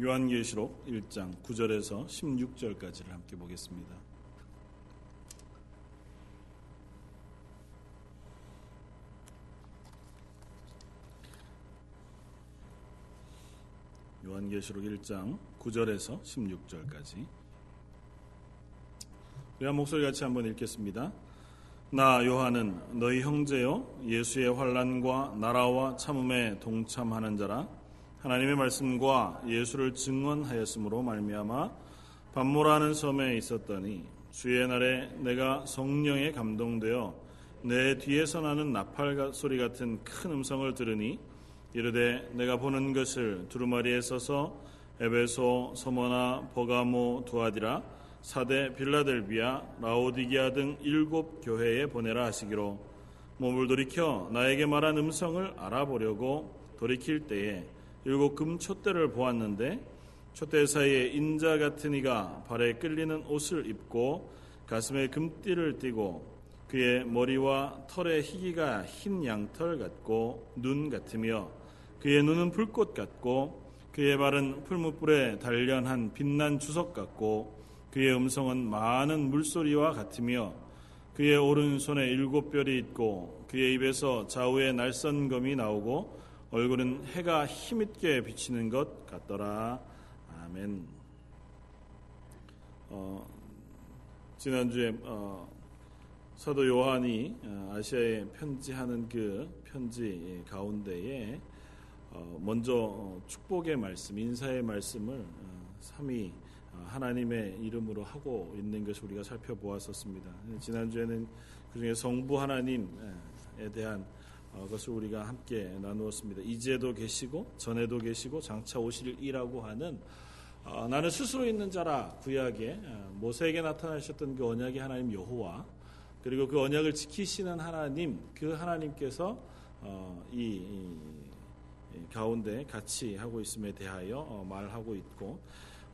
요한계시록 1장 9절에서 16절까지를 함께 보겠습니다. 요한계시록 1장 9절에서 16절까지 우리 한 목소리 같이 한번 읽겠습니다. 나 요한은 너희 형제요 예수의 환란과 나라와 참음에 동참하는 자라 하나님의 말씀과 예수를 증언하였으므로 말미암아 반모라는 섬에 있었더니 주의 날에 내가 성령에 감동되어 내 뒤에서 나는 나팔 소리 같은 큰 음성을 들으니 이르되 내가 보는 것을 두루마리에 써서 에베소, 소모나, 버가모, 두아디라, 사대, 빌라델비아, 라오디기아 등 일곱 교회에 보내라 하시기로 몸을 돌이켜 나에게 말한 음성을 알아보려고 돌이킬 때에 일곱 금 촛대를 보았는데 촛대 사이에 인자 같은 이가 발에 끌리는 옷을 입고 가슴에 금띠를 띠고 그의 머리와 털의 희기가 흰 양털 같고 눈 같으며 그의 눈은 불꽃 같고 그의 발은 풀무불에 단련한 빛난 주석 같고 그의 음성은 많은 물소리와 같으며 그의 오른손에 일곱 별이 있고 그의 입에서 좌우에 날선 검이 나오고 얼굴은 해가 힘있게 비치는 것 같더라. 아멘. 어, 지난주에 어, 사도 요한이 어, 아시아에 편지하는 그 편지 가운데에 어, 먼저 어, 축복의 말씀, 인사의 말씀을 어, 삼위 하나님의 이름으로 하고 있는 것을 우리가 살펴보았었습니다. 지난주에는 그중에 성부 하나님에 대한 것을 우리가 함께 나누었습니다. 이제도 계시고 전에도 계시고 장차 오실 이라고 하는 나는 스스로 있는 자라 구약에 모세에게 나타나셨던 그 언약의 하나님 여호와 그리고 그 언약을 지키시는 하나님 그 하나님께서 이 가운데 같이 하고 있음에 대하여 어, 말하고 있고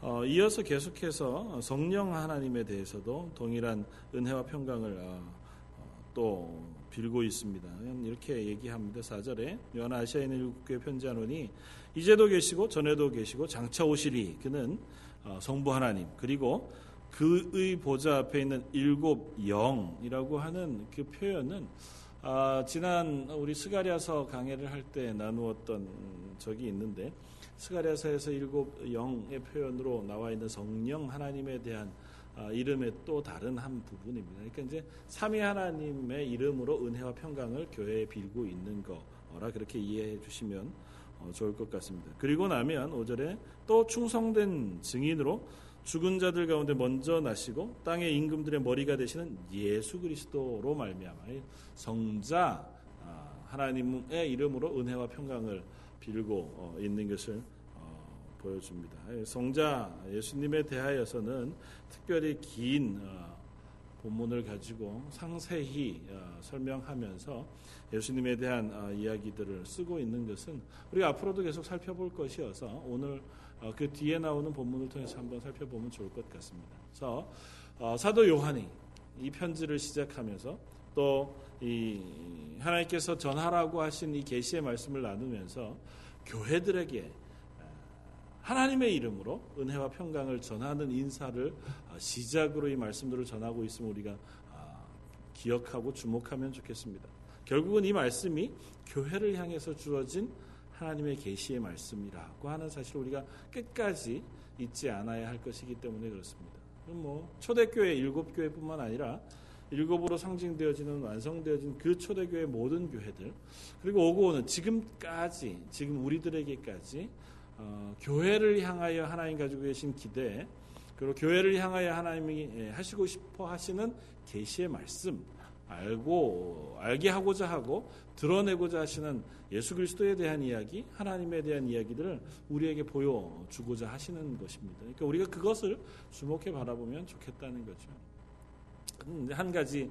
어, 이어서 계속해서 성령 하나님에 대해서도 동일한 은혜와 평강을 어, 또 빌고 있습니다. 이렇게 얘기합니다. 4절에 요한 아시아에 있는 일곱 교회 편지하노니 이제도 계시고 전에도 계시고 장차 오시리 그는 성부 하나님 그리고 그의 보좌 앞에 있는 일곱 영이라고 하는 그 표현은 아, 지난 우리 스가리아서 강해를 할 때 나누었던 적이 있는데 스가리아서에서 일곱 영의 표현으로 나와 있는 성령 하나님에 대한 아, 이름의 또 다른 한 부분입니다. 그러니까 이제 삼위 하나님의 이름으로 은혜와 평강을 교회에 빌고 있는 거라 그렇게 이해해 주시면 어, 좋을 것 같습니다. 그리고 나면 5절에 또 충성된 증인으로 죽은 자들 가운데 먼저 나시고 땅의 임금들의 머리가 되시는 예수 그리스도로 말미암아 성자 아, 하나님의 이름으로 은혜와 평강을 빌고 어, 있는 것을 어, 보여줍니다. 성자 예수님에 대하여서는 특별히 긴 어, 본문을 가지고 상세히 설명하면서 예수님에 대한 이야기들을 쓰고 있는 것은 우리가 앞으로도 계속 살펴볼 것이어서 오늘 어, 그 뒤에 나오는 본문을 통해서 한번 살펴보면 좋을 것 같습니다. 그래서 어, 사도 요한이 이 편지를 시작하면서 또이 하나님께서 전하라고 하신 이 계시의 말씀을 나누면서 교회들에게 어, 하나님의 이름으로 은혜와 평강을 전하는 인사를 시작으로 이 말씀들을 전하고 있음을 우리가 기억하고 주목하면 좋겠습니다. 결국은 이 말씀이 교회를 향해서 주어진 하나님의 계시의 말씀이라고 하는 사실을 우리가 끝까지 잊지 않아야 할 것이기 때문에 그렇습니다. 뭐 초대교회 일곱 교회뿐만 아니라 일곱으로 상징되어지는 완성되어진 그 초대교회 모든 교회들 그리고 오고 오는 지금까지 지금 우리들에게까지 어, 교회를 향하여 하나님 가지고 계신 기대 그리고 교회를 향하여 하나님이 예, 하시고 싶어 하시는 계시의 말씀 알고 알게 하고자 하고 드러내고자 하시는 예수 그리스도에 대한 이야기, 하나님에 대한 이야기들을 우리에게 보여주고자 하시는 것입니다. 그러니까 우리가 그것을 주목해 바라보면 좋겠다는 거죠. 한 가지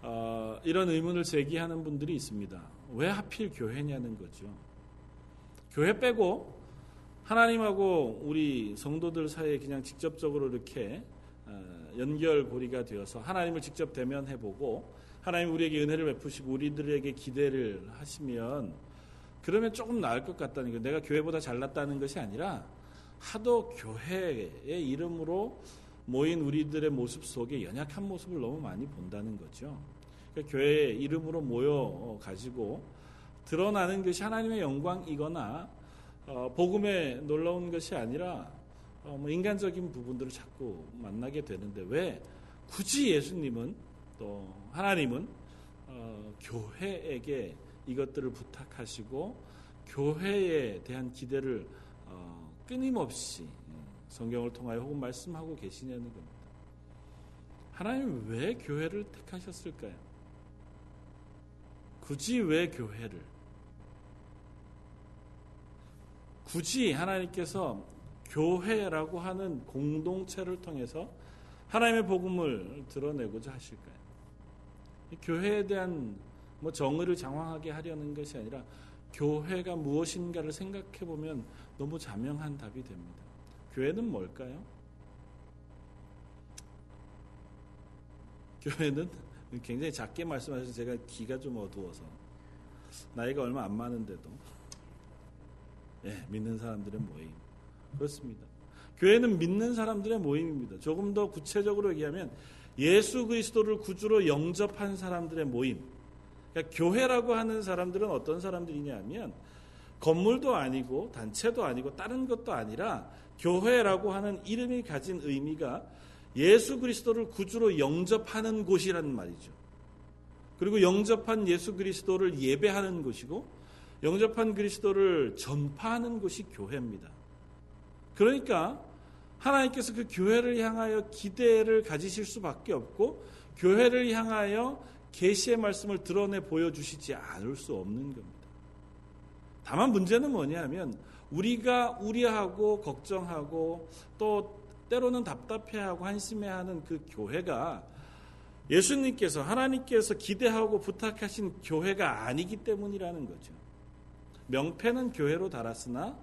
어, 이런 의문을 제기하는 분들이 있습니다. 왜 하필 교회냐는 거죠. 교회 빼고 하나님하고 우리 성도들 사이에 그냥 직접적으로 이렇게 어, 연결고리가 되어서 하나님을 직접 대면해보고 하나님 우리에게 은혜를 베푸시고 우리들에게 기대를 하시면 그러면 조금 나을 것 같다는 거. 내가 교회보다 잘났다는 것이 아니라 하도 교회의 이름으로 모인 우리들의 모습 속에 연약한 모습을 너무 많이 본다는 거죠. 그러니까 교회의 이름으로 모여 가지고 드러나는 것이 하나님의 영광이거나 어, 복음에 놀라운 것이 아니라 어, 뭐 인간적인 부분들을 자꾸 만나게 되는데 왜 굳이 예수님은 또 하나님은 어, 교회에게 이것들을 부탁하시고 교회에 대한 기대를 어, 끊임없이 성경을 통하여 혹은 말씀하고 계시냐는 겁니다. 하나님 왜 교회를 택하셨을까요? 굳이 왜 교회를? 굳이 하나님께서 교회라고 하는 공동체를 통해서 하나님의 복음을 드러내고자 하실까요? 교회에 대한 뭐 정의를 장황하게 하려는 것이 아니라 교회가 무엇인가를 생각해 보면 너무 자명한 답이 됩니다. 교회는 뭘까요? 교회는 굉장히 작게 말씀하셔서 제가 귀가 좀 어두워서 나이가 얼마 안 많은데도 예, 믿는 사람들의 모임 그렇습니다. 교회는 믿는 사람들의 모임입니다. 조금 더 구체적으로 얘기하면 예수 그리스도를 구주로 영접한 사람들의 모임. 그러니까 교회라고 하는 사람들은 어떤 사람들이냐면 건물도 아니고 단체도 아니고 다른 것도 아니라 교회라고 하는 이름이 가진 의미가 예수 그리스도를 구주로 영접하는 곳이라는 말이죠. 그리고 영접한 예수 그리스도를 예배하는 곳이고 영접한 그리스도를 전파하는 곳이 교회입니다. 그러니까 하나님께서 그 교회를 향하여 기대를 가지실 수밖에 없고 교회를 향하여 계시의 말씀을 드러내 보여주시지 않을 수 없는 겁니다. 다만 문제는 뭐냐면 우리가 우려하고 걱정하고 또 때로는 답답해하고 한심해하는 그 교회가 예수님께서 하나님께서 기대하고 부탁하신 교회가 아니기 때문이라는 거죠. 명패는 교회로 달았으나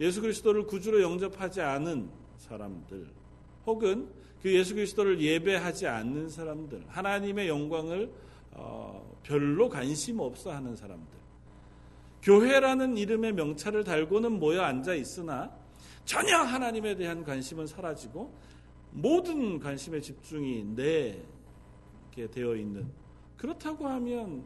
예수 그리스도를 구주로 영접하지 않은 사람들 혹은 그 예수 그리스도를 예배하지 않는 사람들 하나님의 영광을 어, 별로 관심 없어 하는 사람들. 교회라는 이름의 명찰을 달고는 모여 앉아 있으나 전혀 하나님에 대한 관심은 사라지고 모든 관심의 집중이 내게 되어 있는 그렇다고 하면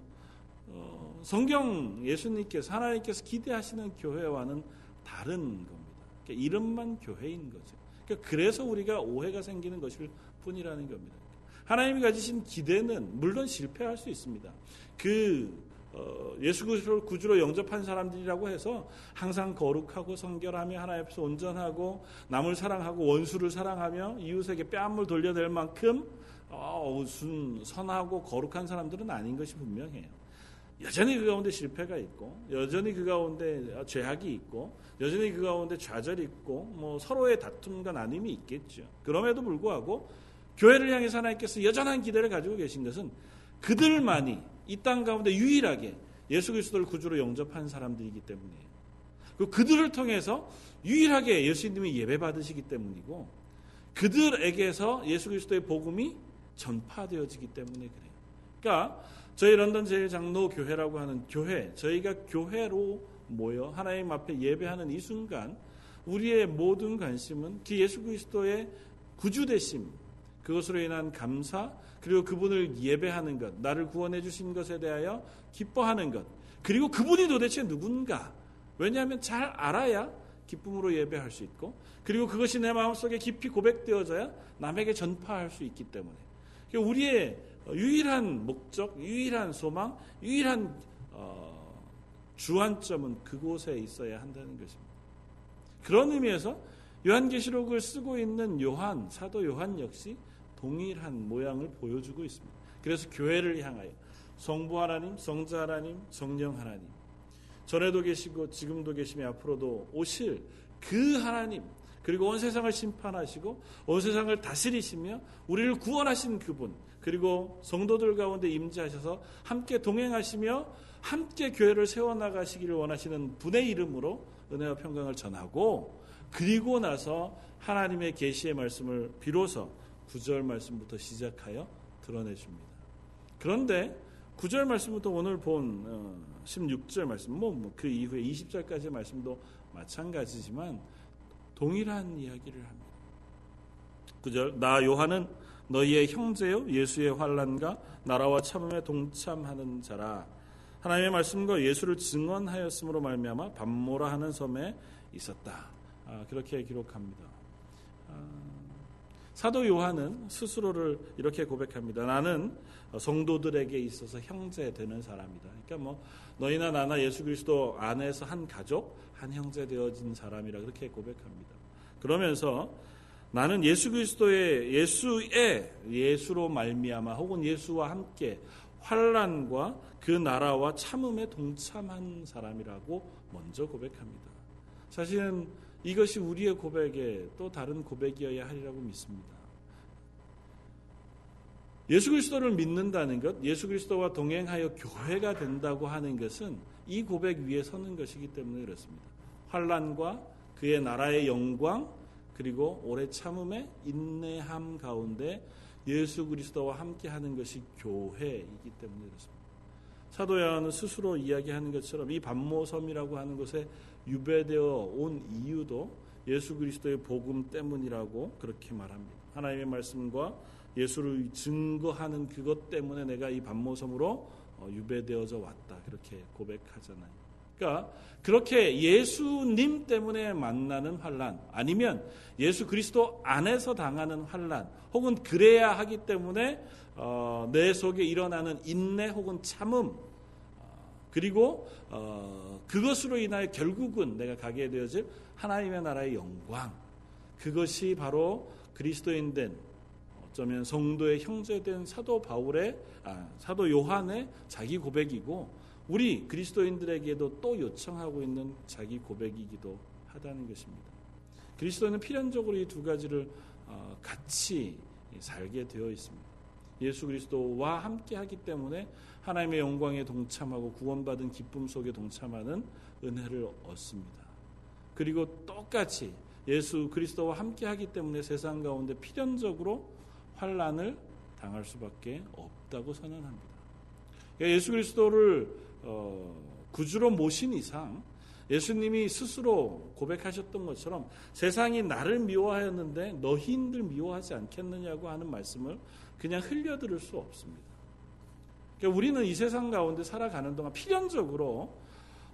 어, 성경 예수님께서 하나님께서 기대하시는 교회와는 다른 겁니다. 그러니까 이름만 교회인 거죠. 그러니까 그래서 우리가 오해가 생기는 것일 뿐이라는 겁니다. 하나님이 가지신 기대는 물론 실패할 수 있습니다. 그 어, 예수 그리스도를 구주로 영접한 사람들이라고 해서 항상 거룩하고 성결하며 하나님 앞에서 온전하고 남을 사랑하고 원수를 사랑하며 이웃에게 뺨을 돌려댈 만큼 어, 순 선하고 거룩한 사람들은 아닌 것이 분명해요. 여전히 그 가운데 실패가 있고 여전히 그 가운데 죄악이 있고 여전히 그 가운데 좌절이 있고 뭐 서로의 다툼과 나눔이 있겠죠. 그럼에도 불구하고 교회를 향해서 하나님께서 여전한 기대를 가지고 계신 것은 그들만이 이 땅 가운데 유일하게 예수 그리스도를 구주로 영접한 사람들이기 때문이에요. 그 그들을 통해서 유일하게 예수님이 예배 받으시기 때문이고 그들에게서 예수 그리스도의 복음이 전파되어지기 때문에 그래요. 그러니까 저희 런던 제일장로 교회라고 하는 교회, 저희가 교회로 모여 하나님 앞에 예배하는 이 순간 우리의 모든 관심은 그 예수 그리스도의 구주 되심, 그것으로 인한 감사, 그리고 그분을 예배하는 것, 나를 구원해 주신 것에 대하여 기뻐하는 것, 그리고 그분이 도대체 누군가. 왜냐하면 잘 알아야 기쁨으로 예배할 수 있고, 그리고 그것이 내 마음속에 깊이 고백되어져야 남에게 전파할 수 있기 때문에. 그러니까 우리의 유일한 목적, 유일한 소망, 유일한 어, 주안점은 그곳에 있어야 한다는 것입니다. 그런 의미에서 요한계시록을 쓰고 있는 요한, 사도 요한 역시 동일한 모양을 보여주고 있습니다. 그래서 교회를 향하여 성부 하나님, 성자 하나님, 성령 하나님 전에도 계시고 지금도 계시며 앞으로도 오실 그 하나님 그리고 온 세상을 심판하시고 온 세상을 다스리시며 우리를 구원하신 그분 그리고 성도들 가운데 임재하셔서 함께 동행하시며 함께 교회를 세워 나가시기를 원하시는 분의 이름으로 은혜와 평강을 전하고 그리고 나서 하나님의 계시의 말씀을 비로소 9절 말씀부터 시작하여 드러내 줍니다. 그런데 9절 말씀부터 오늘 본 16절 어, 말씀, 뭐그 뭐 이후에 20절까지의 말씀도 마찬가지지만 동일한 이야기를 합니다. 9절 나 요한은 너희의 형제요 예수의 환란과 나라와 참음에 동참하는 자라 하나님의 말씀과 예수를 증언하였으므로 말미암아 밤모라 하는 섬에 있었다. 아, 그렇게 기록합니다. 아, 사도 요한은 스스로를 이렇게 고백합니다. 나는 성도들에게 있어서 형제 되는 사람이다. 그러니까 뭐 너희나 나나 예수 그리스도 안에서 한 가족, 한 형제 되어진 사람이라 그렇게 고백합니다. 그러면서 나는 예수 그리스도의 예수의 예수로 말미암아 혹은 예수와 함께 환란과 그 나라와 참음에 동참한 사람이라고 먼저 고백합니다. 사실은 이것이 우리의 고백에 또 다른 고백이어야 하리라고 믿습니다. 예수 그리스도를 믿는다는 것, 예수 그리스도와 동행하여 교회가 된다고 하는 것은 이 고백 위에 서는 것이기 때문에 그렇습니다. 환란과 그의 나라의 영광 그리고 오래 참음의 인내함 가운데 예수 그리스도와 함께 하는 것이 교회이기 때문에 그렇습니다. 사도 요한은 스스로 이야기하는 것처럼 이 반모섬이라고 하는 것에 유배되어 온 이유도 예수 그리스도의 복음 때문이라고 그렇게 말합니다. 하나님의 말씀과 예수를 증거하는 그것 때문에 내가 이 반모섬으로 어, 유배되어져 왔다. 그렇게 고백하잖아요. 그러니까 그렇게 예수님 때문에 만나는 환란 아니면 예수 그리스도 안에서 당하는 환란 혹은 그래야 하기 때문에 어, 내 속에 일어나는 인내 혹은 참음 어, 그리고 어, 그것으로 인하여 결국은 내가 가게 되어질 하나님의 나라의 영광 그것이 바로 그리스도인 된 어쩌면 성도의 형제된 사도 바울의 아, 사도 요한의 자기 고백이고 우리 그리스도인들에게도 또 요청하고 있는 자기 고백이기도 하다는 것입니다. 그리스도는 필연적으로 이 두 가지를 어, 같이 살게 되어 있습니다. 예수 그리스도와 함께 하기 때문에 하나님의 영광에 동참하고 구원받은 기쁨 속에 동참하는 은혜를 얻습니다. 그리고 똑같이 예수 그리스도와 함께 하기 때문에 세상 가운데 필연적으로 환란을 당할 수밖에 없다고 선언합니다. 그러니까 예수 그리스도를 어, 구주로 모신 이상 예수님이 스스로 고백하셨던 것처럼 세상이 나를 미워하였는데 너희들 미워하지 않겠느냐고 하는 말씀을 그냥 흘려들을 수 없습니다. 그러니까 우리는 이 세상 가운데 살아가는 동안 필연적으로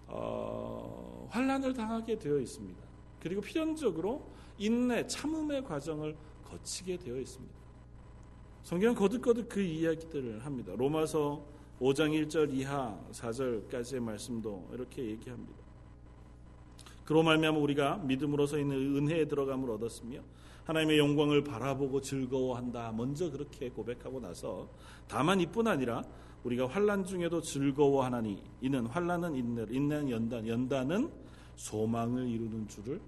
어, 환란을 당하게 되어 있습니다. 그리고 필연적으로 인내, 참음의 과정을 거치게 되어 있습니다. 성경은 거듭거듭 그 이야기들을 합니다. 로마서 5장 1절 이하 4절까지의 말씀도 이렇게 얘기합니다. 그로 말미암아 우리가 믿음으로서 있는 은혜에 들어감을 얻었으며 하나님의 영광을 바라보고 즐거워한다. 먼저 그렇게 고백하고 나서 다만 이뿐 아니라 우리가 환란 중에도 즐거워하나니 이는 환란은 인내, 인내는 연단, 연단은 소망을 이루는 줄을.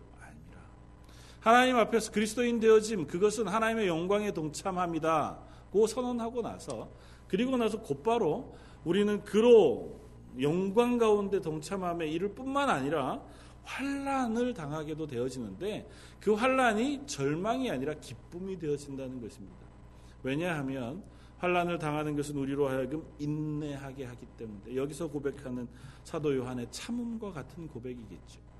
하나님 앞에서 그리스도인 되어짐 그것은 하나님의 영광에 동참합니다.고 선언하고 나서 그리고 나서 곧바로 우리는 그로 영광 가운데 동참함에 이를 뿐만 아니라 환란을 당하게도 되어지는데 그 환란이 절망이 아니라 기쁨이 되어진다는 것입니다. 왜냐하면 환란을 당하는 것은 우리로 하여금 인내하게 하기 때문에 여기서 고백하는 사도 요한의 참음과 같은 고백이겠죠.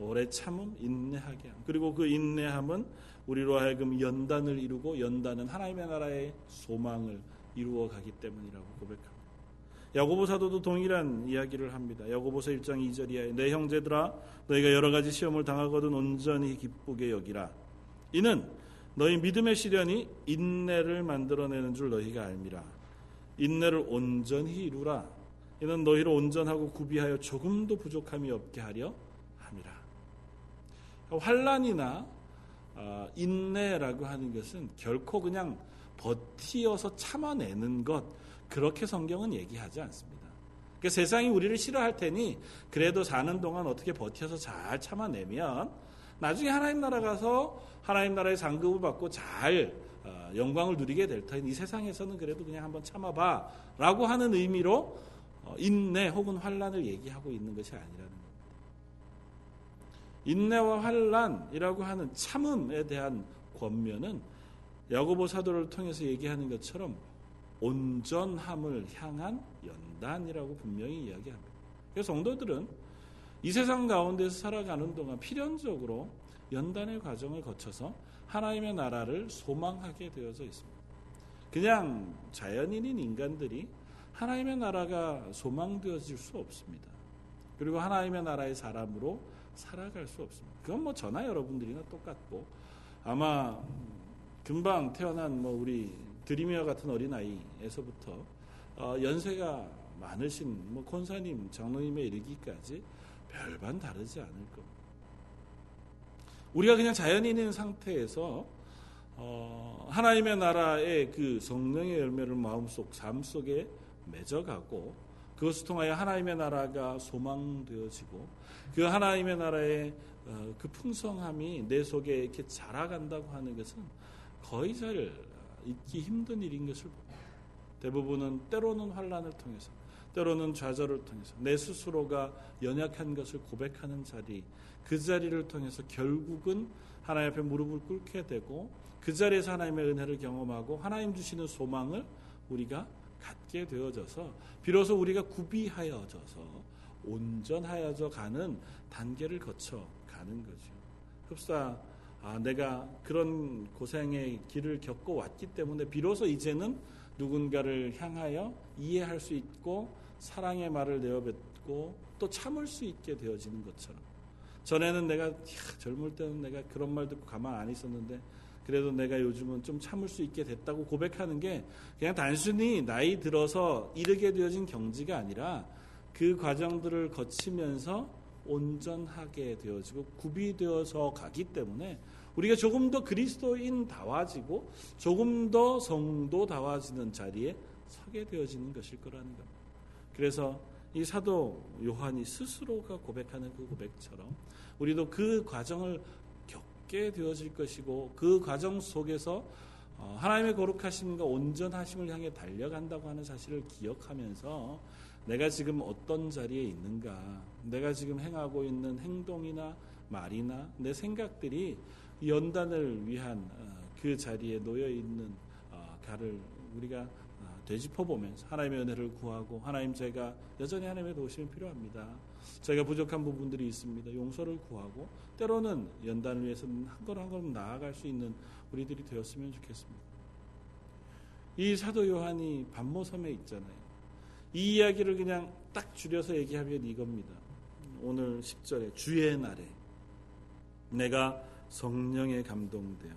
오래 참음, 인내하게 함. 그리고 그 인내함은 우리로 하여금 연단을 이루고 연단은 하나님의 나라의 소망을 이루어 가기 때문이라고 고백합니다. 야고보 사도도 동일한 이야기를 합니다. 야고보서 1장 2절 이하에 내 형제들아 너희가 여러 가지 시험을 당하거든 온전히 기쁘게 여기라. 이는 너희 믿음의 시련이 인내를 만들어내는 줄 너희가 알미라. 인내를 온전히 이루라. 이는 너희를 온전하고 구비하여 조금도 부족함이 없게 하려. 환란이나 아, 인내라고 하는 것은 결코 그냥 버티어서 참아내는 것 그렇게 성경은 얘기하지 않습니다. 그러니까 세상이 우리를 싫어할 테니 그래도 사는 동안 어떻게 버텨서 잘 참아내면 나중에 하나님 나라 가서 하나님 나라의 상급을 받고 잘 어, 영광을 누리게 될 터니 이 세상에서는 그래도 그냥 한번 참아봐라고 하는 의미로 어, 인내 혹은 환란을 얘기하고 있는 것이 아니라는 겁니다. 인내와 환란이라고 하는 참음에 대한 권면은 야고보 사도를 통해서 얘기하는 것처럼 온전함을 향한 연단이라고 분명히 이야기합니다. 그래서 성도들은 이 세상 가운데서 살아가는 동안 필연적으로 연단의 과정을 거쳐서 하나님의 나라를 소망하게 되어져 있습니다. 그냥 자연인인 인간들이 하나님의 나라가 소망되어질 수 없습니다. 그리고 하나님의 나라의 사람으로 살아갈 수 없습니다. 그건 뭐 저나 여러분들이나 똑같고 아마 금방 태어난 뭐 우리 드리미와 같은 어린 아이에서부터 어 연세가 많으신 뭐 권사님, 장로님에 이르기까지 별반 다르지 않을 겁니다. 우리가 그냥 자연인인 상태에서 어 하나님의 나라의 그 성령의 열매를 마음속 삶 속에 맺어가고 그것을 통하여 하나님의 나라가 소망되어지고 그 하나님의 나라의 어, 그 풍성함이 내 속에 이렇게 자라간다고 하는 것은 거의 잘 잊기 힘든 일인 것을 봅니다. 대부분은 때로는 환란을 통해서 때로는 좌절을 통해서 내 스스로가 연약한 것을 고백하는 자리 그 자리를 통해서 결국은 하나님 앞에 무릎을 꿇게 되고 그 자리에서 하나님의 은혜를 경험하고 하나님 주시는 소망을 우리가 갖게 되어져서 비로소 우리가 구비하여져서 온전하여져 가는 단계를 거쳐 가는 거죠. 흡사 아, 내가 그런 고생의 길을 겪고 왔기 때문에 비로소 이제는 누군가를 향하여 이해할 수 있고 사랑의 말을 내어뱉고 또 참을 수 있게 되어지는 것처럼 전에는 내가 야, 젊을 때는 내가 그런 말 듣고 가만 안 있었는데 그래도 내가 요즘은 좀 참을 수 있게 됐다고 고백하는 게 그냥 단순히 나이 들어서 이르게 되어진 경지가 아니라 그 과정들을 거치면서 온전하게 되어지고 구비되어서 가기 때문에 우리가 조금 더 그리스도인다워지고 조금 더 성도다워지는 자리에 서게 되어지는 것일 거라는 겁니다. 그래서 이 사도 요한이 스스로가 고백하는 그 고백처럼 우리도 그 과정을 겪게 되어질 것이고 그 과정 속에서 어, 하나님의 거룩하심과 온전하심을 향해 달려간다고 하는 사실을 기억하면서 내가 지금 어떤 자리에 있는가, 내가 지금 행하고 있는 행동이나 말이나 내 생각들이 연단을 위한 어, 그 자리에 놓여 있는 어, 가를 우리가 되짚어 보면서 하나님의 은혜를 구하고 하나님 제가 여전히 하나님의 도우심이 필요합니다. 저희가 부족한 부분들이 있습니다. 용서를 구하고 때로는 연단을 위해서는 한 걸음 한 걸음 나아갈 수 있는 우리들이 되었으면 좋겠습니다. 이 사도 요한이 반모섬에 있잖아요. 이 이야기를 그냥 딱 줄여서 얘기하면 이겁니다. 오늘 10절에 주의 날에 내가 성령에 감동되어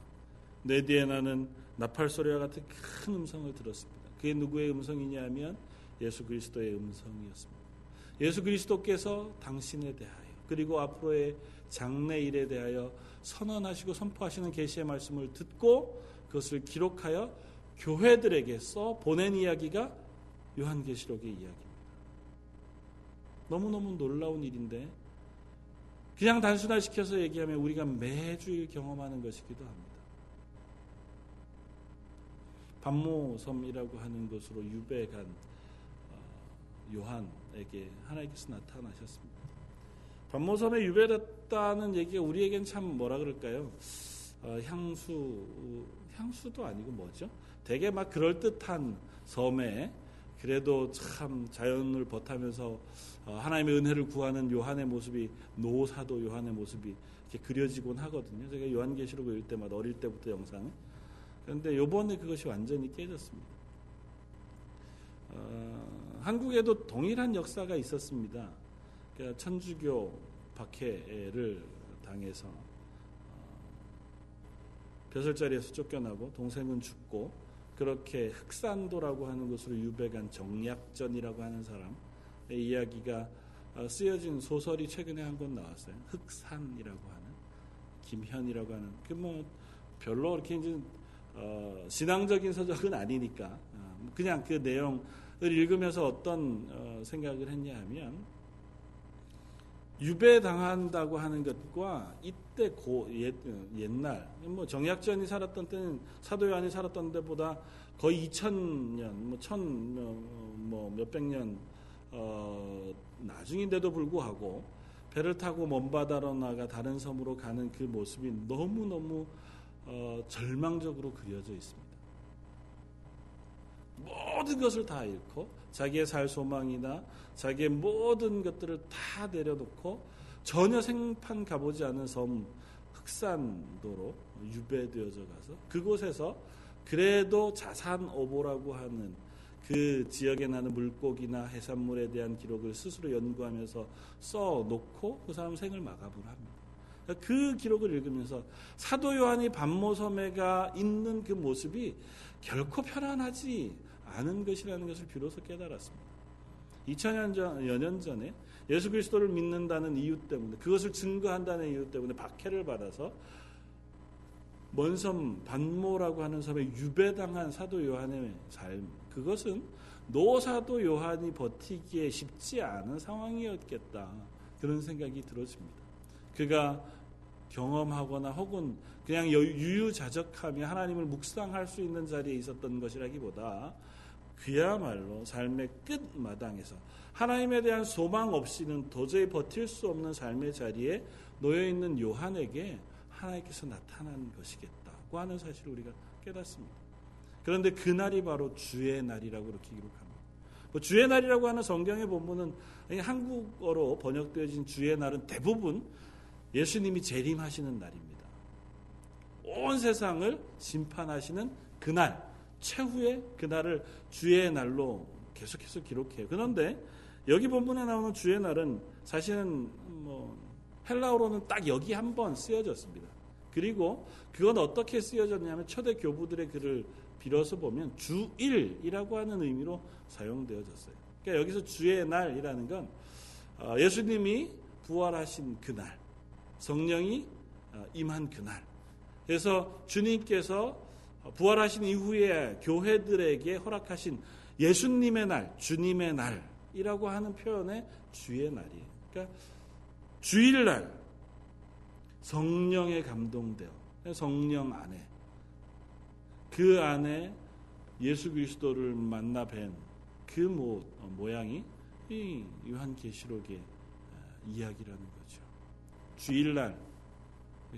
내 뒤에 나는 나팔 소리와 같은 큰 음성을 들었습니다. 그게 누구의 음성이냐 하면 예수 그리스도의 음성이었습니다. 예수 그리스도께서 당신에 대하여 그리고 앞으로의 장래 일에 대하여 선언하시고 선포하시는 계시의 말씀을 듣고 그것을 기록하여 교회들에게 써 보낸 이야기가 요한계시록의 이야기입니다. 너무너무 놀라운 일인데 그냥 단순화시켜서 얘기하면 우리가 매주일 경험하는 것이기도 합니다. 반모섬이라고 하는 곳으로 유배간 어, 요한에게 하나님께서 나타나셨습니다. 반모섬에 유배됐다는 얘기가 우리에겐 참 뭐라 그럴까요? 어, 향수 향수도 아니고 뭐죠? 되게 막 그럴 듯한 섬에 그래도 참 자연을 버타면서 어, 하나님의 은혜를 구하는 요한의 모습이 노사도 요한의 모습이 이렇게 그려지곤 하거든요. 제가 요한계시록을 읽을 때마다 어릴 때부터 영상 그런데 요번에 그것이 완전히 깨졌습니다. 어, 한국에도 동일한 역사가 있었습니다. 그러니까 천주교 박해를 당해서 어, 벼슬자리에서 쫓겨나고 동생은 죽고 그렇게 흑산도라고 하는 곳으로 유배간 정약전이라고 하는 사람의 이야기가 어, 쓰여진 소설이 최근에 한 권 나왔어요. 흑산이라고 하는 김현이라고 하는 그 뭐 별로 이렇게 이제 어, 신앙적인 서적은 아니니까 어, 그냥 그 내용을 읽으면서 어떤 어, 생각을 했냐 하면 유배당한다고 하는 것과 이때 고 옛, 옛날 뭐 정약전이 살았던 때는 사도 요한이 살았던 때보다 거의 2000년 뭐1000뭐 몇백 년 어, 나중인데도 불구하고 배를 타고 먼 바다로 나가 다른 섬으로 가는 그 모습이 너무 너무 어, 절망적으로 그려져 있습니다. 모든 것을 다 잃고 자기의 살 소망이나 자기의 모든 것들을 다 내려놓고 전혀 생판 가보지 않은 섬 흑산도로 유배되어져 가서 그곳에서 그래도 자산 오보라고 하는 그 지역에 나는 물고기나 해산물에 대한 기록을 스스로 연구하면서 써 놓고 그 사람 생을 마감을 합니다. 그 기록을 읽으면서 사도 요한이 반모섬에가 있는 그 모습이 결코 편안하지 않은 것이라는 것을 비로소 깨달았습니다. 2000여 년 전에 예수 그리스도를 믿는다는 이유 때문에 그것을 증거한다는 이유 때문에 박해를 받아서 먼 섬 반모라고 하는 섬에 유배당한 사도 요한의 삶 그것은 노사도 요한이 버티기에 쉽지 않은 상황이었겠다 그런 생각이 들어집니다. 그가 경험하거나 혹은 그냥 유유자적하며 하나님을 묵상할 수 있는 자리에 있었던 것이라기보다 그야말로 삶의 끝마당에서 하나님에 대한 소망 없이는 도저히 버틸 수 없는 삶의 자리에 놓여 있는 요한에게 하나님께서 나타난 것이겠다고 하는 사실을 우리가 깨닫습니다. 그런데 그날이 바로 주의 날이라고 이렇게 기록합니다. 뭐 주의 날이라고 하는 성경의 본문은 한국어로 번역되어진 주의 날은 대부분 예수님이 재림하시는 날입니다. 온 세상을 심판하시는 그날, 최후의 그날을 주의 날로 계속해서 기록해요. 그런데 여기 본문에 나오는 주의 날은 사실은 뭐 헬라어로는 딱 여기 한 번 쓰여졌습니다. 그리고 그건 어떻게 쓰여졌냐면 초대 교부들의 글을 빌어서 보면 주일이라고 하는 의미로 사용되어졌어요. 그러니까 여기서 주의 날이라는 건 어, 예수님이 부활하신 그날, 성령이 어, 임한 그날. 그래서 주님께서 부활하신 이후에 교회들에게 허락하신 예수님의 날, 주님의 날이라고 하는 표현의 주의 날이에요. 그러니까 주일날 성령에 감동되어 성령 안에 그 안에 예수 그리스도를 만나 뵌 그 모양이 이 요한계시록의 어, 이야기라는 거죠. 주일날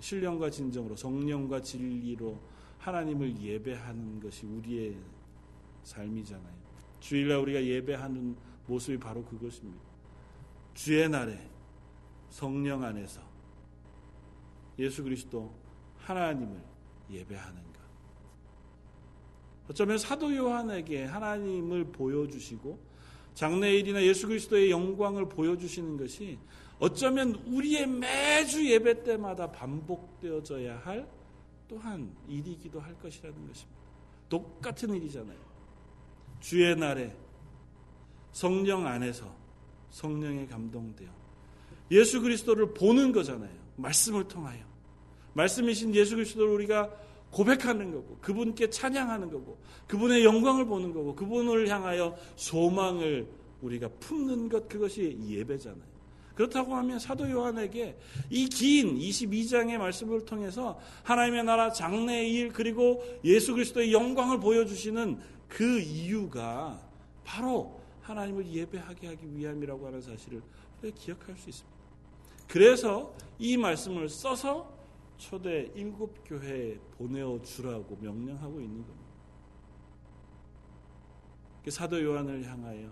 신령과 진정으로 성령과 진리로 하나님을 예배하는 것이 우리의 삶이잖아요. 주일날 우리가 예배하는 모습이 바로 그것입니다. 주의 날에 성령 안에서 예수 그리스도 하나님을 예배하는 것. 어쩌면 사도 요한에게 하나님을 보여주시고 장래일이나 예수 그리스도의 영광을 보여주시는 것이 어쩌면 우리의 매주 예배 때마다 반복되어져야 할 또한 일이기도 할 것이라는 것입니다. 똑같은 일이잖아요. 주의 날에 성령 안에서 성령에 감동되어 예수 그리스도를 보는 거잖아요. 말씀을 통하여. 말씀이신 예수 그리스도를 우리가 고백하는 거고, 그분께 찬양하는 거고, 그분의 영광을 보는 거고, 그분을 향하여 소망을 우리가 품는 것, 그것이 예배잖아요. 그렇다고 하면 사도 요한에게 이 긴 22장의 말씀을 통해서 하나님의 나라 장래의 일 그리고 예수 그리스도의 영광을 보여주시는 그 이유가 바로 하나님을 예배하게 하기 위함이라고 하는 사실을 기억할 수 있습니다. 그래서 이 말씀을 써서 초대 일곱 교회에 보내어 주라고 명령하고 있는 겁니다. 사도 요한을 향하여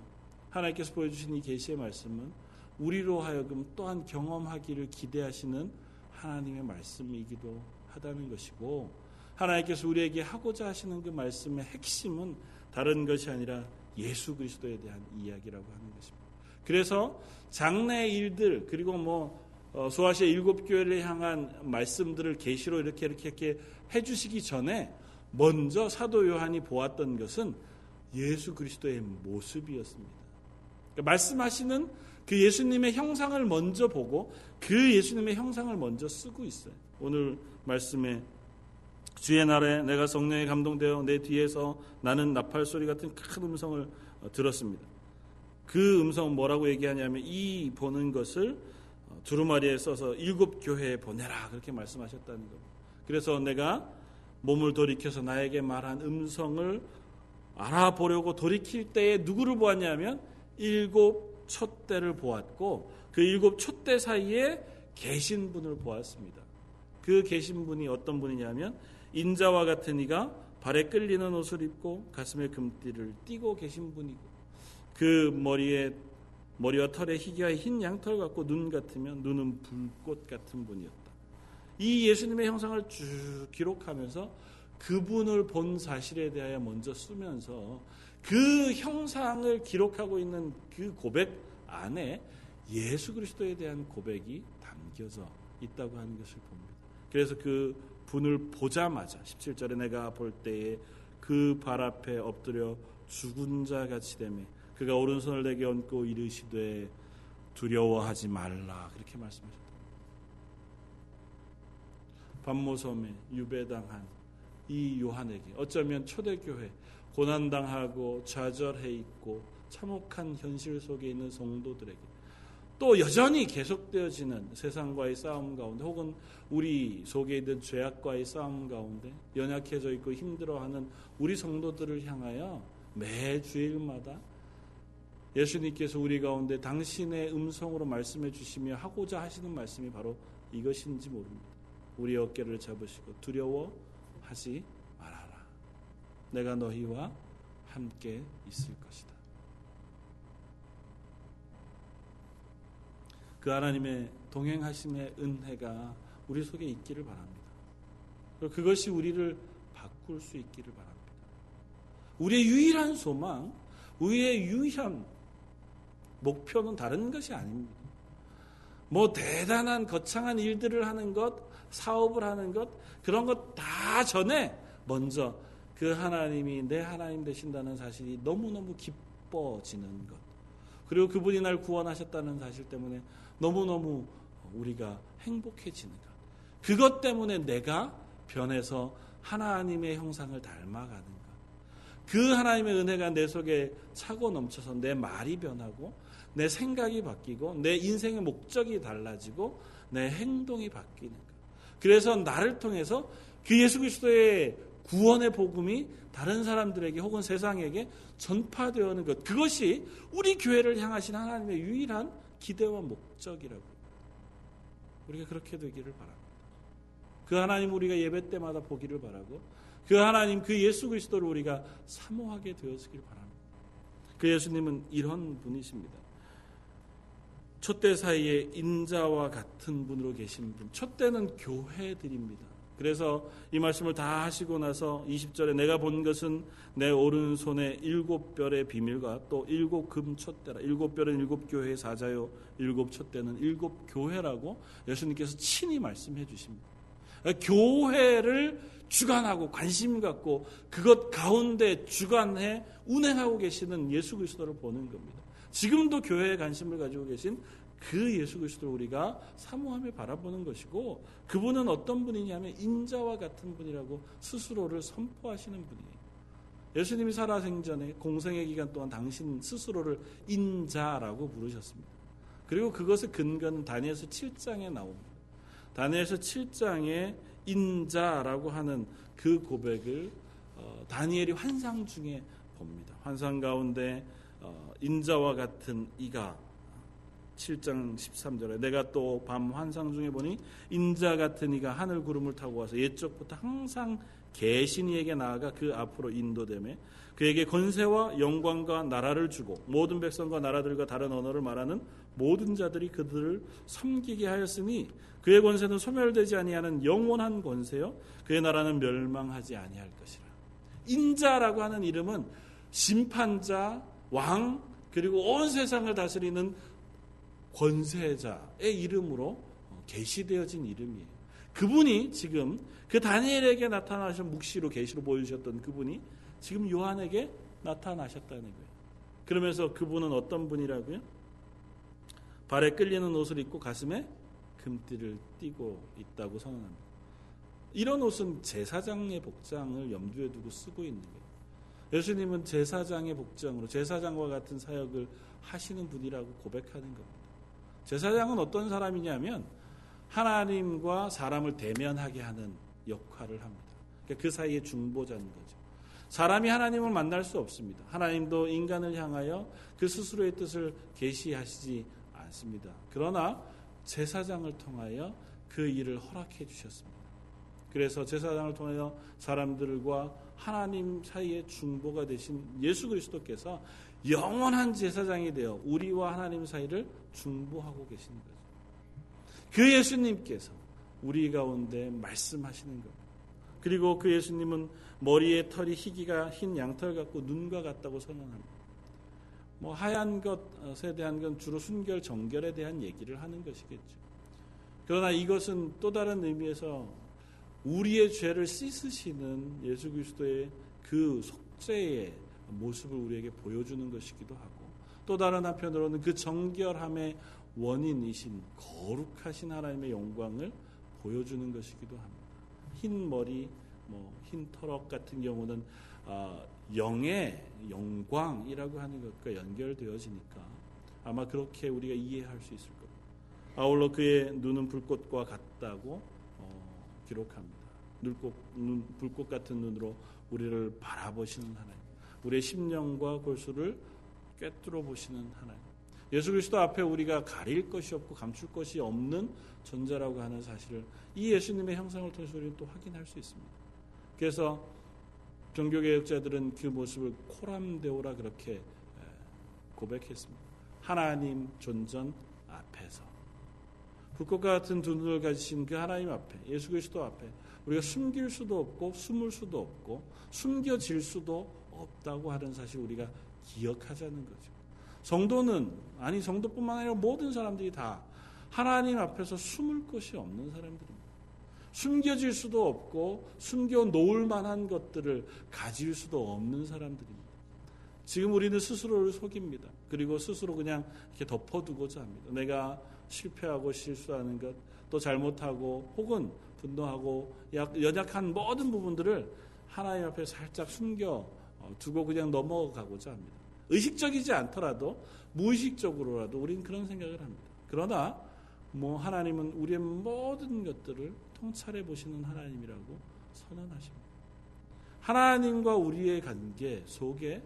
하나님께서 보여주신 이 계시의 말씀은 우리로 하여금 또한 경험하기를 기대하시는 하나님의 말씀이기도 하다는 것이고 하나님께서 우리에게 하고자 하시는 그 말씀의 핵심은 다른 것이 아니라 예수 그리스도에 대한 이야기라고 하는 것입니다. 그래서 장래 일들 그리고 뭐 어, 소아시아 일곱 교회를 향한 말씀들을 계시로 이렇게 이렇게 이렇게 해주시기 전에 먼저 사도 요한이 보았던 것은 예수 그리스도의 모습이었습니다. 그러니까 말씀하시는 그 예수님의 형상을 먼저 보고 그 예수님의 형상을 먼저 쓰고 있어요. 오늘 말씀에 주의 날에 내가 성령에 감동되어 내 뒤에서 나는 나팔 소리 같은 큰 음성을 어, 들었습니다. 그 음성은 뭐라고 얘기하냐면 이 보는 것을 어, 두루마리에 써서 일곱 교회에 보내라 그렇게 말씀하셨다는 겁니다. 그래서 내가 몸을 돌이켜서 나에게 말한 음성을 알아보려고 돌이킬 때에 누구를 보았냐면 일곱 촛대를 보았고 그 일곱 촛대 사이에 계신 분을 보았습니다. 그 계신 분이 어떤 분이냐면 인자와 같은 이가 발에 끌리는 옷을 입고 가슴에 금띠를 띠고 계신 분이고 그 머리에 머리와 털에 희귀와 흰 양털 같고 눈 같으면 눈은 불꽃 같은 분이었다. 이 예수님의 형상을 쭉 기록하면서 그분을 본 사실에 대하여 먼저 쓰면서 그 형상을 기록하고 있는 그 고백 안에 예수 그리스도에 대한 고백이 담겨져 있다고 하는 것을 봅니다. 그래서 그 분을 보자마자 17절에 내가 볼 때에 그 발 앞에 엎드려 죽은 자 같이 되매 그가 오른손을 내게 얹고 이르시되 두려워하지 말라 그렇게 말씀하셨다. 반모섬에 유배당한 이 요한에게 어쩌면 초대교회 고난당하고 좌절해 있고 참혹한 현실 속에 있는 성도들에게 또 여전히 계속되어지는 세상과의 싸움 가운데 혹은 우리 속에 있는 죄악과의 싸움 가운데 연약해져 있고 힘들어하는 우리 성도들을 향하여 매 주일마다 예수님께서 우리 가운데 당신의 음성으로 말씀해 주시며 하고자 하시는 말씀이 바로 이것인지 모릅니다. 우리 어깨를 잡으시고 두려워하지. 내가 너희와 함께 있을 것이다. 그 하나님의 동행하심의 은혜가 우리 속에 있기를 바랍니다. 그것이 우리를 바꿀 수 있기를 바랍니다. 우리의 유일한 소망, 우리의 유일한 목표는 다른 것이 아닙니다. 뭐 대단한 거창한 일들을 하는 것, 사업을 하는 것, 그런 것 다 전에 먼저 그 하나님이 내 하나님 되신다는 사실이 너무너무 기뻐지는 것. 그리고 그분이 날 구원하셨다는 사실 때문에 너무너무 우리가 행복해지는 것. 그것 때문에 내가 변해서 하나님의 형상을 닮아가는 것. 그 하나님의 은혜가 내 속에 차고 넘쳐서 내 말이 변하고 내 생각이 바뀌고 내 인생의 목적이 달라지고 내 행동이 바뀌는 것. 그래서 나를 통해서 그 예수 그리스도의 구원의 복음이 다른 사람들에게 혹은 세상에게 전파되어는 것. 그것이 우리 교회를 향하신 하나님의 유일한 기대와 목적이라고. 우리가 그렇게 되기를 바랍니다. 그 하나님 우리가 예배 때마다 보기를 바라고 그 하나님 그 예수 그리스도를 우리가 사모하게 되었길 바랍니다. 그 예수님은 이런 분이십니다. 첫때 사이에 인자와 같은 분으로 계신 분. 첫 때는 교회들입니다. 그래서 이 말씀을 다 하시고 나서 20절에 내가 본 것은 내 오른손에 일곱 별의 비밀과 또 일곱 금 촛대라. 일곱 별은 일곱 교회의 사자요. 일곱 촛대는 일곱 교회라고 예수님께서 친히 말씀해 주십니다. 교회를 주관하고 관심 갖고 그것 가운데 주관해 운행하고 계시는 예수 그리스도를 보는 겁니다. 지금도 교회에 관심을 가지고 계신 그 예수 그리스도를 우리가 사모하며 바라보는 것이고 그분은 어떤 분이냐면 인자와 같은 분이라고 스스로를 선포하시는 분이에요. 예수님이 살아생전에 공생의 기간 동안 당신 스스로를 인자라고 부르셨습니다. 그리고 그것의 근거는 다니엘서 7장에 나옵니다. 다니엘서 7장에 인자라고 하는 그 고백을 어, 다니엘이 환상 중에 봅니다. 환상 가운데 어, 인자와 같은 이가 7장 13절에 내가 또 밤 환상 중에 보니 인자 같은 이가 하늘 구름을 타고 와서 옛적부터 항상 계신이에게 나아가 그 앞으로 인도됨에 그에게 권세와 영광과 나라를 주고 모든 백성과 나라들과 다른 언어를 말하는 모든 자들이 그들을 섬기게 하였으니 그의 권세는 소멸되지 아니하는 영원한 권세요 그의 나라는 멸망하지 아니할 것이라. 인자라고 하는 이름은 심판자, 왕 그리고 온 세상을 다스리는 권세자의 이름으로 계시되어진 이름이에요. 그분이 지금 그 다니엘에게 나타나신 묵시로 계시로 보여주셨던 그분이 지금 요한에게 나타나셨다는 거예요. 그러면서 그분은 어떤 분이라고요? 발에 끌리는 옷을 입고 가슴에 금띠를 띠고 있다고 선언합니다. 이런 옷은 제사장의 복장을 염두에 두고 쓰고 있는 거예요. 예수님은 제사장의 복장으로 제사장과 같은 사역을 하시는 분이라고 고백하는 겁니다. 제사장은 어떤 사람이냐면 하나님과 사람을 대면하게 하는 역할을 합니다. 그러니까 그 사이에 중보자인 거죠. 사람이 하나님을 만날 수 없습니다. 하나님도 인간을 향하여 그 스스로의 뜻을 계시하시지 않습니다. 그러나 제사장을 통하여 그 일을 허락해 주셨습니다. 그래서 제사장을 통하여 사람들과 하나님 사이의 중보가 되신 예수 그리스도께서 영원한 제사장이 되어 우리와 하나님 사이를 중보하고 계시는 거죠. 그 예수님께서 우리 가운데 말씀하시는 것. 그리고 그 예수님은 머리에 털이 희기가 흰 양털 같고 눈과 같다고 선언합니다. 뭐 하얀 것에 대한 건 주로 순결 정결에 대한 얘기를 하는 것이겠죠. 그러나 이것은 또 다른 의미에서 우리의 죄를 씻으시는 예수 그리스도의 그 속죄의 모습을 우리에게 보여주는 것이기도 하고 또 다른 한편으로는 그 정결함의 원인이신 거룩하신 하나님의 영광을 보여주는 것이기도 합니다. 흰 머리, 뭐 흰 털럭 같은 경우는 어, 영의 영광이라고 하는 것과 연결되어지니까 아마 그렇게 우리가 이해할 수 있을 겁니다. 아울러 그의 눈은 불꽃과 같다고 어, 기록합니다. 눈꽃, 눈, 불꽃 같은 눈으로 우리를 바라보시는 하나님, 우리의 심령과 골수를 꿰뚫어 보시는 하나님. 예수 그리스도 앞에 우리가 가릴 것이 없고 감출 것이 없는 존재라고 하는 사실을 이 예수님의 형상을 통해서 우리는 또 확인할 수 있습니다. 그래서 종교개혁자들은 그 모습을 코람데오라 그렇게 고백했습니다. 하나님 존전 앞에서 불꽃과 같은 두 눈을 가지신 그 하나님 앞에 예수 그리스도 앞에 우리가 숨길 수도 없고 숨을 수도 없고 숨겨질 수도 없다고 하는 사실 우리가 기억하자는 거죠. 성도는 아니 성도뿐만 아니라 모든 사람들이 다 하나님 앞에서 숨을 곳이 없는 사람들입니다. 숨겨질 수도 없고 숨겨 놓을 만한 것들을 가질 수도 없는 사람들입니다. 지금 우리는 스스로를 속입니다. 그리고 스스로 그냥 이렇게 덮어두고자 합니다. 내가 실패하고 실수하는 것, 또 잘못하고 혹은 분노하고 연약한 모든 부분들을 하나님 앞에 살짝 숨겨 두고 그냥 넘어가고자 합니다. 의식적이지 않더라도 무의식적으로라도 우리는 그런 생각을 합니다. 그러나 뭐 하나님은 우리의 모든 것들을 통찰해 보시는 하나님이라고 선언하십니다. 하나님과 우리의 관계 속에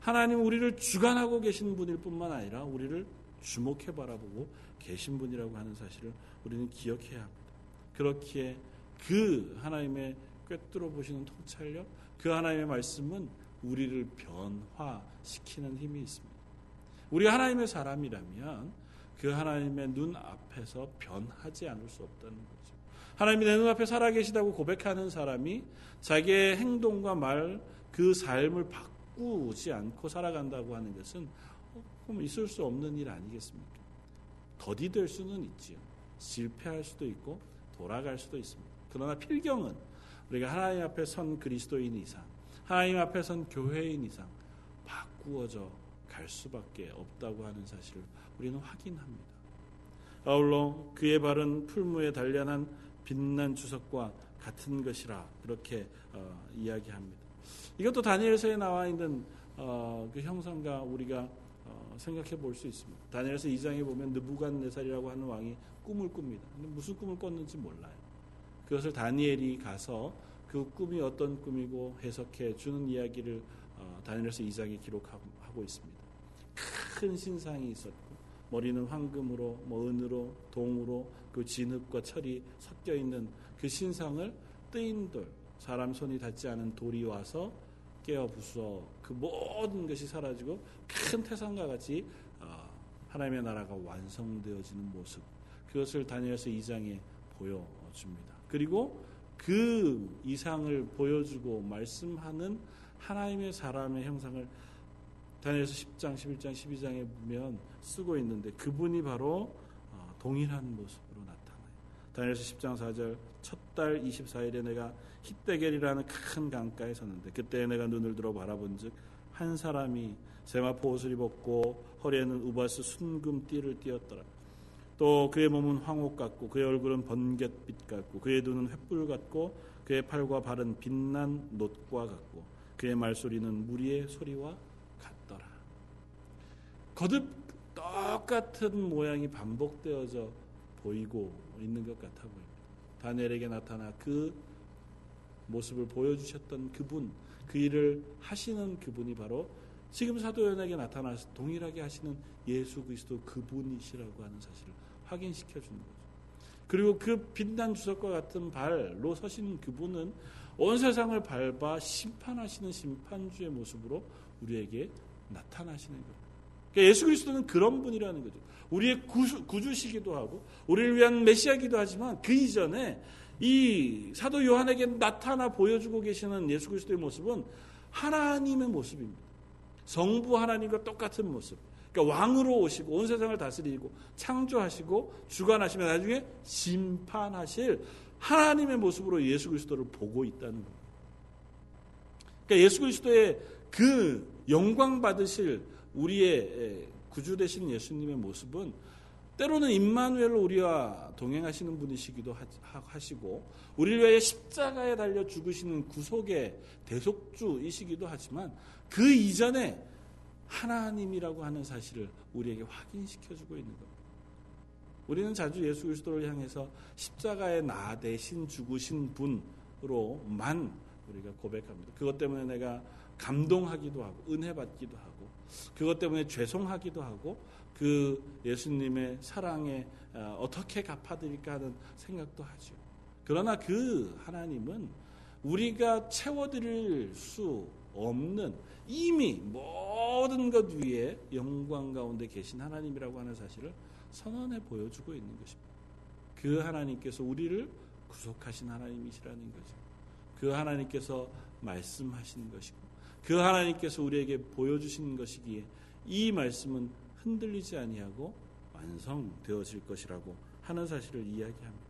하나님 우리를 주관하고 계신 분일 뿐만 아니라 우리를 주목해 바라보고 계신 분이라고 하는 사실을 우리는 기억해야 합니다. 그렇기에 그 하나님의 꿰뚫어 보시는 통찰력, 그 하나님의 말씀은 우리를 변화시키는 힘이 있습니다. 우리가 하나님의 사람이라면 그 하나님의 눈 앞에서 변하지 않을 수 없다는 거죠. 하나님이 내 눈앞에 살아계시다고 고백하는 사람이 자기의 행동과 말, 그 삶을 바꾸지 않고 살아간다고 하는 것은 그럼 있을 수 없는 일 아니겠습니까? 더디될 수는 있지요. 실패할 수도 있고 돌아갈 수도 있습니다. 그러나 필경은 우리가 하나님 앞에 선 그리스도인 이상, 하나님 앞에 선 교회인 이상 바꾸어져 갈 수밖에 없다고 하는 사실을 우리는 확인합니다. 아울러 그의 발은 풀무에 단련한 빛난 주석과 같은 것이라 그렇게 어, 이야기합니다. 이것도 다니엘서에 나와 있는 어, 그 형상과 우리가 어, 생각해 볼 수 있습니다. 다니엘서 2장에 보면 느부갓네살이라고 하는 왕이 꿈을 꿉니다. 근데 무슨 꿈을 꿨는지 몰라요. 그것을 다니엘이 가서 그 꿈이 어떤 꿈이고 해석해 주는 이야기를 어, 다니엘서 2장에 기록하고 있습니다. 큰 신상이 있었고 머리는 황금으로 뭐 은으로 동으로 그 진흙과 철이 섞여 있는 그 신상을 뜨인 돌 사람 손이 닿지 않은 돌이 와서 깨어 부숴 그 모든 것이 사라지고 큰 태산과 같이 어, 하나님의 나라가 완성되어지는 모습 그것을 다니엘서 2장에 보여줍니다. 그리고 그 이상을 보여주고 말씀하는 하나님의 사람의 형상을 다니엘서 10장, 11장, 12장에 보면 쓰고 있는데 그분이 바로 어, 동일한 모습으로 나타나요. 다니엘서 10장 4절 첫 달 24일에 내가 히데겔이라는 큰 강가에 섰는데 그때 내가 눈을 들어 바라본즉 한 사람이 세마포 옷을 입었고 허리에는 우바스 순금 띠를 띄었더라. 또 그의 몸은 황옥 같고 그의 얼굴은 번갯빛 같고 그의 눈은 횃불 같고 그의 팔과 발은 빛난 놋과 같고 그의 말소리는 무리의 소리와 같더라. 거듭 똑같은 모양이 반복되어져 보이고 있는 것 같아 보입니다. 다니엘에게 나타나 그 모습을 보여주셨던 그분, 그 일을 하시는 그분이 바로 지금 사도연에게 나타나서 동일하게 하시는 예수 그리스도 그분이시라고 하는 사실을 확인시켜 주는 거죠. 그리고 그 빛난 주석과 같은 발로 서신 그분은 온 세상을 밟아 심판하시는 심판주의 모습으로 우리에게 나타나시는 거예요. 그러니까 예수 그리스도는 그런 분이라는 거죠. 우리의 구주, 구주시기도 하고 우리를 위한 메시아기도 하지만 그 이전에 이 사도 요한에게 나타나 보여주고 계시는 예수 그리스도의 모습은 하나님의 모습입니다. 성부 하나님과 똑같은 모습. 그러니까 왕으로 오시고 온 세상을 다스리고 창조하시고 주관하시며 나중에 심판하실 하나님의 모습으로 예수 그리스도를 보고 있다는 겁니다. 그러니까 예수 그리스도의 그 영광 받으실 우리의 구주 되신 예수님의 모습은 때로는 임마누엘로 우리와 동행하시는 분이시기도 하시고 우리를 위하여 십자가에 달려 죽으시는 구속의 대속주이시기도 하지만 그 이전에 하나님이라고 하는 사실을 우리에게 확인시켜 주고 있는 겁니다. 우리는 자주 예수 그리스도를 향해서 십자가에 나 대신 죽으신 분으로만 우리가 고백합니다. 그것 때문에 내가 감동하기도 하고 은혜 받기도 하고 그것 때문에 죄송하기도 하고 그 예수님의 사랑에 어, 어떻게 갚아드릴까 하는 생각도 하죠. 그러나 그 하나님은 우리가 채워드릴 수 없는 이미 모든 것 위에 영광 가운데 계신 하나님이라고 하는 사실을 선언해 보여주고 있는 것입니다. 그 하나님께서 우리를 구속하신 하나님이시라는 거죠. 그 하나님께서 말씀하시는 것이고 그 하나님께서 우리에게 보여주신 것이기에 이 말씀은 흔들리지 아니하고 완성되어질 것이라고 하는 사실을 이야기합니다.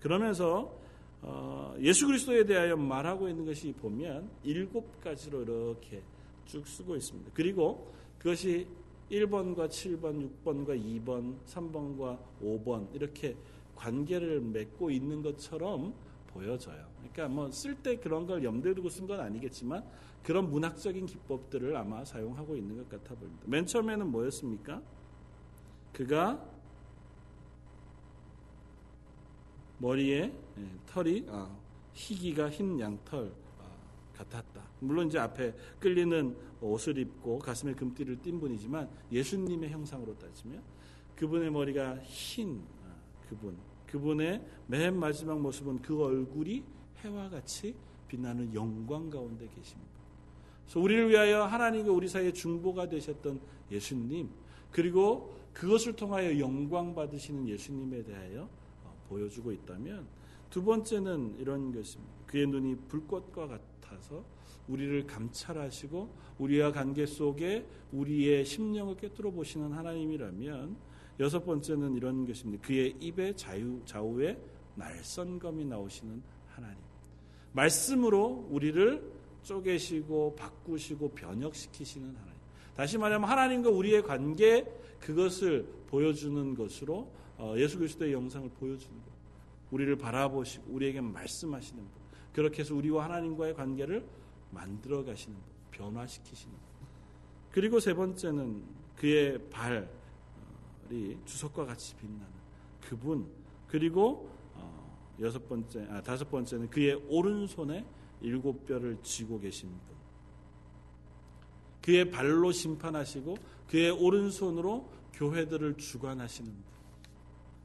그러면서 어, 예수 그리스도에 대하여 말하고 있는 것이 보면 일곱 가지로 이렇게 쭉 쓰고 있습니다. 그리고 그것이 1번과 7번, 6번과 2번, 3번과 5번 이렇게 관계를 맺고 있는 것처럼 보여져요. 그러니까 뭐 쓸 때 그런 걸 염두에 두고 쓴 건 아니겠지만 그런 문학적인 기법들을 아마 사용하고 있는 것 같아 보입니다. 맨 처음에는 뭐였습니까? 그가 머리에 예, 털이 아, 희기가 흰 양털 아, 같았다. 물론 이제 앞에 끌리는 옷을 입고 가슴에 금띠를 띈 분이지만 예수님의 형상으로 따지면 그분의 머리가 흰 아, 그분, 그분의 맨 마지막 모습은 그 얼굴이 해와 같이 빛나는 영광 가운데 계십니다. 그래서 우리를 위하여 하나님과 우리 사이에 중보가 되셨던 예수님, 그리고 그것을 통하여 영광 받으시는 예수님에 대하여 보여주고 있다면 두 번째는 이런 것입니다. 그의 눈이 불꽃과 같아서 우리를 감찰하시고 우리와 관계 속에 우리의 심령을 꿰뚫어 보시는 하나님이라면 여섯 번째는 이런 것입니다. 그의 입의 자유, 좌우에 날선검이 나오시는 하나님. 말씀으로 우리를 쪼개시고 바꾸시고 변혁시키시는 하나님. 다시 말하면 하나님과 우리의 관계 그것을 보여주는 것으로 어, 예수 그리스도의 영상을 보여주는 것. 우리를 바라보시고 우리에게 말씀하시는 분. 그렇게 해서 우리와 하나님과의 관계를 만들어 가시는 분, 변화시키시는 분. 그리고 세 번째는 그의 발이 주석과 같이 빛나는 그분. 그리고 어, 여섯 번째, 아, 다섯 번째는 그의 오른손에 일곱 뼈를 쥐고 계신 분. 그의 발로 심판하시고 그의 오른손으로 교회들을 주관하시는 분.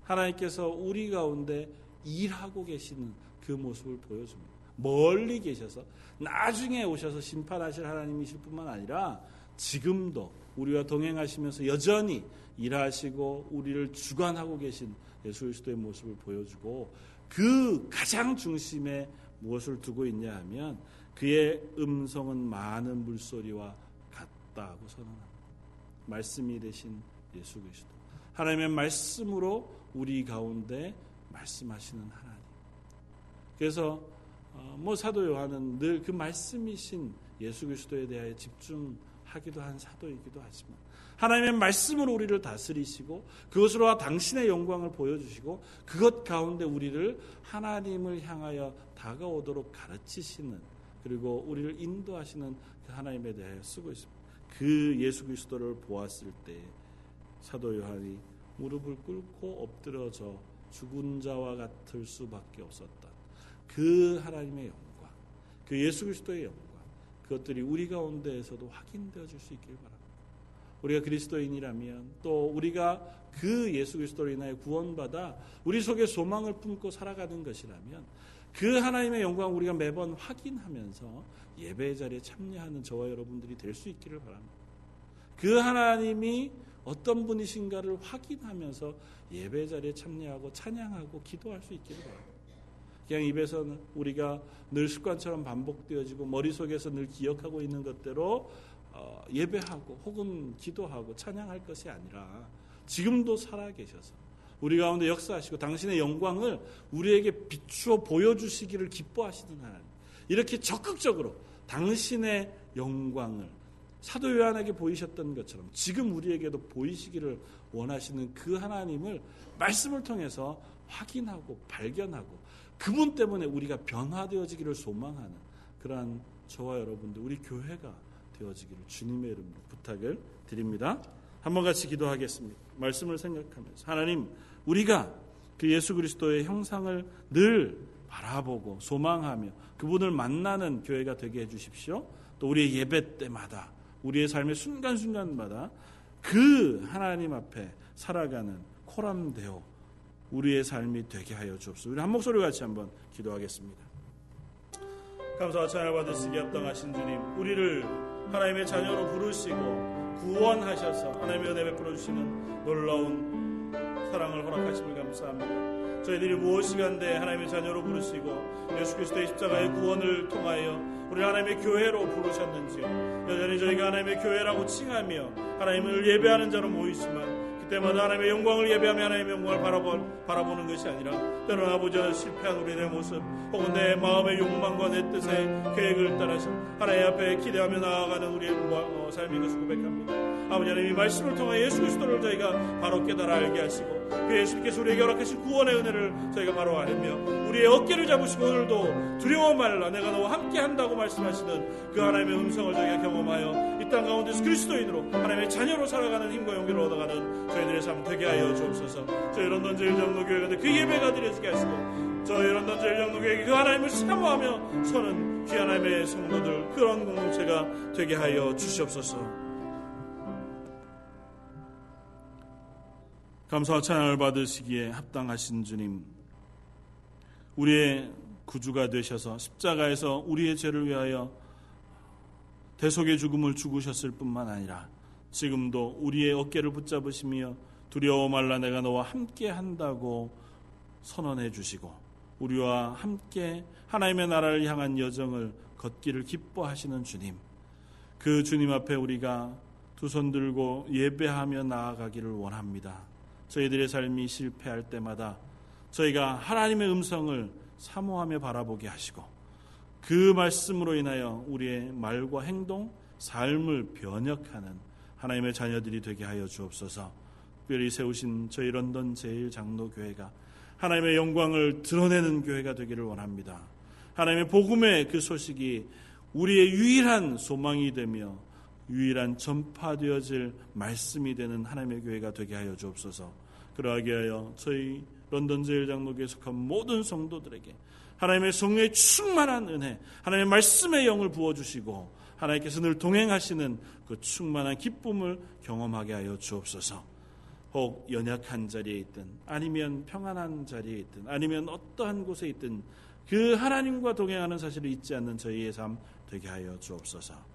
하나님께서 우리 가운데 일하고 계시는 그 모습을 보여줍니다. 멀리 계셔서 나중에 오셔서 심판하실 하나님이실 뿐만 아니라 지금도 우리와 동행하시면서 여전히 일하시고 우리를 주관하고 계신 예수 그리스도의 모습을 보여주고 그 가장 중심에 무엇을 두고 있냐 하면 그의 음성은 많은 물소리와 같다고 선언합니다. 말씀이 되신 예수 그리스도. 하나님의 말씀으로 우리 가운데 말씀하시는 하나님. 그래서 어, 뭐 사도 요한은 늘 그 말씀이신 예수 그리스도에 대하여 집중하기도 한 사도이기도 하지만 하나님의 말씀으로 우리를 다스리시고 그것으로 당신의 영광을 보여주시고 그것 가운데 우리를 하나님을 향하여 다가오도록 가르치시는 그리고 우리를 인도하시는 그 하나님에 대하여 쓰고 있습니다. 그 예수 그리스도를 보았을 때 사도 요한이 무릎을 꿇고 엎드려져 죽은 자와 같을 수밖에 없었다. 그 하나님의 영광, 그 예수 그리스도의 영광, 그것들이 우리 가운데에서도 확인되어질 수 있길 바랍니다. 우리가 그리스도인이라면 또 우리가 그 예수 그리스도로 인하여 구원받아 우리 속에 소망을 품고 살아가는 것이라면 그 하나님의 영광 우리가 매번 확인하면서 예배 자리에 참여하는 저와 여러분들이 될 수 있기를 바랍니다. 그 하나님이 어떤 분이신가를 확인하면서 예배 자리에 참여하고 찬양하고 기도할 수 있기를 바랍니다. 그냥 입에서는 우리가 늘 습관처럼 반복되어지고 머릿속에서 늘 기억하고 있는 것대로 어, 예배하고 혹은 기도하고 찬양할 것이 아니라 지금도 살아 계셔서 우리 가운데 역사하시고 당신의 영광을 우리에게 비추어 보여주시기를 기뻐하시는 하나님. 이렇게 적극적으로 당신의 영광을 사도 요한에게 보이셨던 것처럼 지금 우리에게도 보이시기를 원하시는 그 하나님을 말씀을 통해서 확인하고 발견하고 그분 때문에 우리가 변화되어지기를 소망하는 그러한 저와 여러분들 우리 교회가 되어지기를 주님의 이름으로 부탁을 드립니다. 한번 같이 기도하겠습니다. 말씀을 생각하면서 하나님 우리가 그 예수 그리스도의 형상을 늘 바라보고 소망하며 그분을 만나는 교회가 되게 해 주십시오. 또 우리의 예배 때마다 우리의 삶의 순간순간마다 그 하나님 앞에 살아가는 코람되어 우리의 삶이 되게 하여 주옵소서. 우리 한 목소리 같이 한번 기도하겠습니다. 감사와 찬양 받으시기 합당하신 주님, 우리를 하나님의 자녀로 부르시고 구원하셔서 하나님의 은혜 베풀어 주시는 놀라운 사랑을 허락하심을 감사합니다. 저희들이 무엇이간데 하나님의 자녀로 부르시고 예수 그리스도의 십자가의 구원을 통하여 우리 하나님의 교회로 부르셨는지요. 여전히 저희가 하나님의 교회라고 칭하며 하나님을 예배하는 자로 모이지만 그때마다 하나님의 영광을 예배하며 하나님의 영광을 바라보, 바라보는 것이 아니라 때로는 아버지와 실패한 우리의 모습 혹은 내 마음의 욕망과 내 뜻의 계획을 따라서 하나님 앞에 기대하며 나아가는 우리의 어, 삶인 것을 고백합니다. 아버지 하나님 이 말씀을 통해 예수 그리스도를 저희가 바로 깨달아 알게 하시고 그 예수님께서 우리에게 허락하신 구원의 은혜를 저희가 바로 알며 우리의 어깨를 잡으시고 오늘도 두려워 말라 내가 너와 함께 한다고 말씀하시는 그 하나님의 음성을 저희가 경험하여 이 땅 가운데서 그리스도인으로 하나님의 자녀로 살아가는 힘과 용기를 얻어가는 저희들의 삶 되게 하여 주옵소서. 저희 런던 제일장로교회가 그 예배가 드려지게 하시고 저희 런던 제일장로교회 그 하나님을 사모하며 서는 귀 하나님의 성도들 그런 공동체가 되게 하여 주시옵소서. 감사와 찬양을 받으시기에 합당하신 주님, 우리의 구주가 되셔서 십자가에서 우리의 죄를 위하여 대속의 죽음을 죽으셨을 뿐만 아니라 지금도 우리의 어깨를 붙잡으시며 두려워 말라 내가 너와 함께 한다고 선언해 주시고 우리와 함께 하나님의 나라를 향한 여정을 걷기를 기뻐하시는 주님. 그 주님 앞에 우리가 두 손 들고 예배하며 나아가기를 원합니다. 저희들의 삶이 실패할 때마다 저희가 하나님의 음성을 사모하며 바라보게 하시고 그 말씀으로 인하여 우리의 말과 행동, 삶을 변혁하는 하나님의 자녀들이 되게 하여 주옵소서. 특별히 세우신 저희 런던 제일 장로 교회가 하나님의 영광을 드러내는 교회가 되기를 원합니다. 하나님의 복음의 그 소식이 우리의 유일한 소망이 되며 유일한 전파되어질 말씀이 되는 하나님의 교회가 되게 하여 주옵소서. 그러하게 하여 저희 런던 제일 장로교에 속한 모든 성도들에게 하나님의 성령의 충만한 은혜, 하나님의 말씀의 영을 부어 주시고 하나님께서 늘 동행하시는 그 충만한 기쁨을 경험하게 하여 주옵소서. 혹 연약한 자리에 있든 아니면 평안한 자리에 있든 아니면 어떠한 곳에 있든 그 하나님과 동행하는 사실을 잊지 않는 저희의 삶 되게 하여 주옵소서.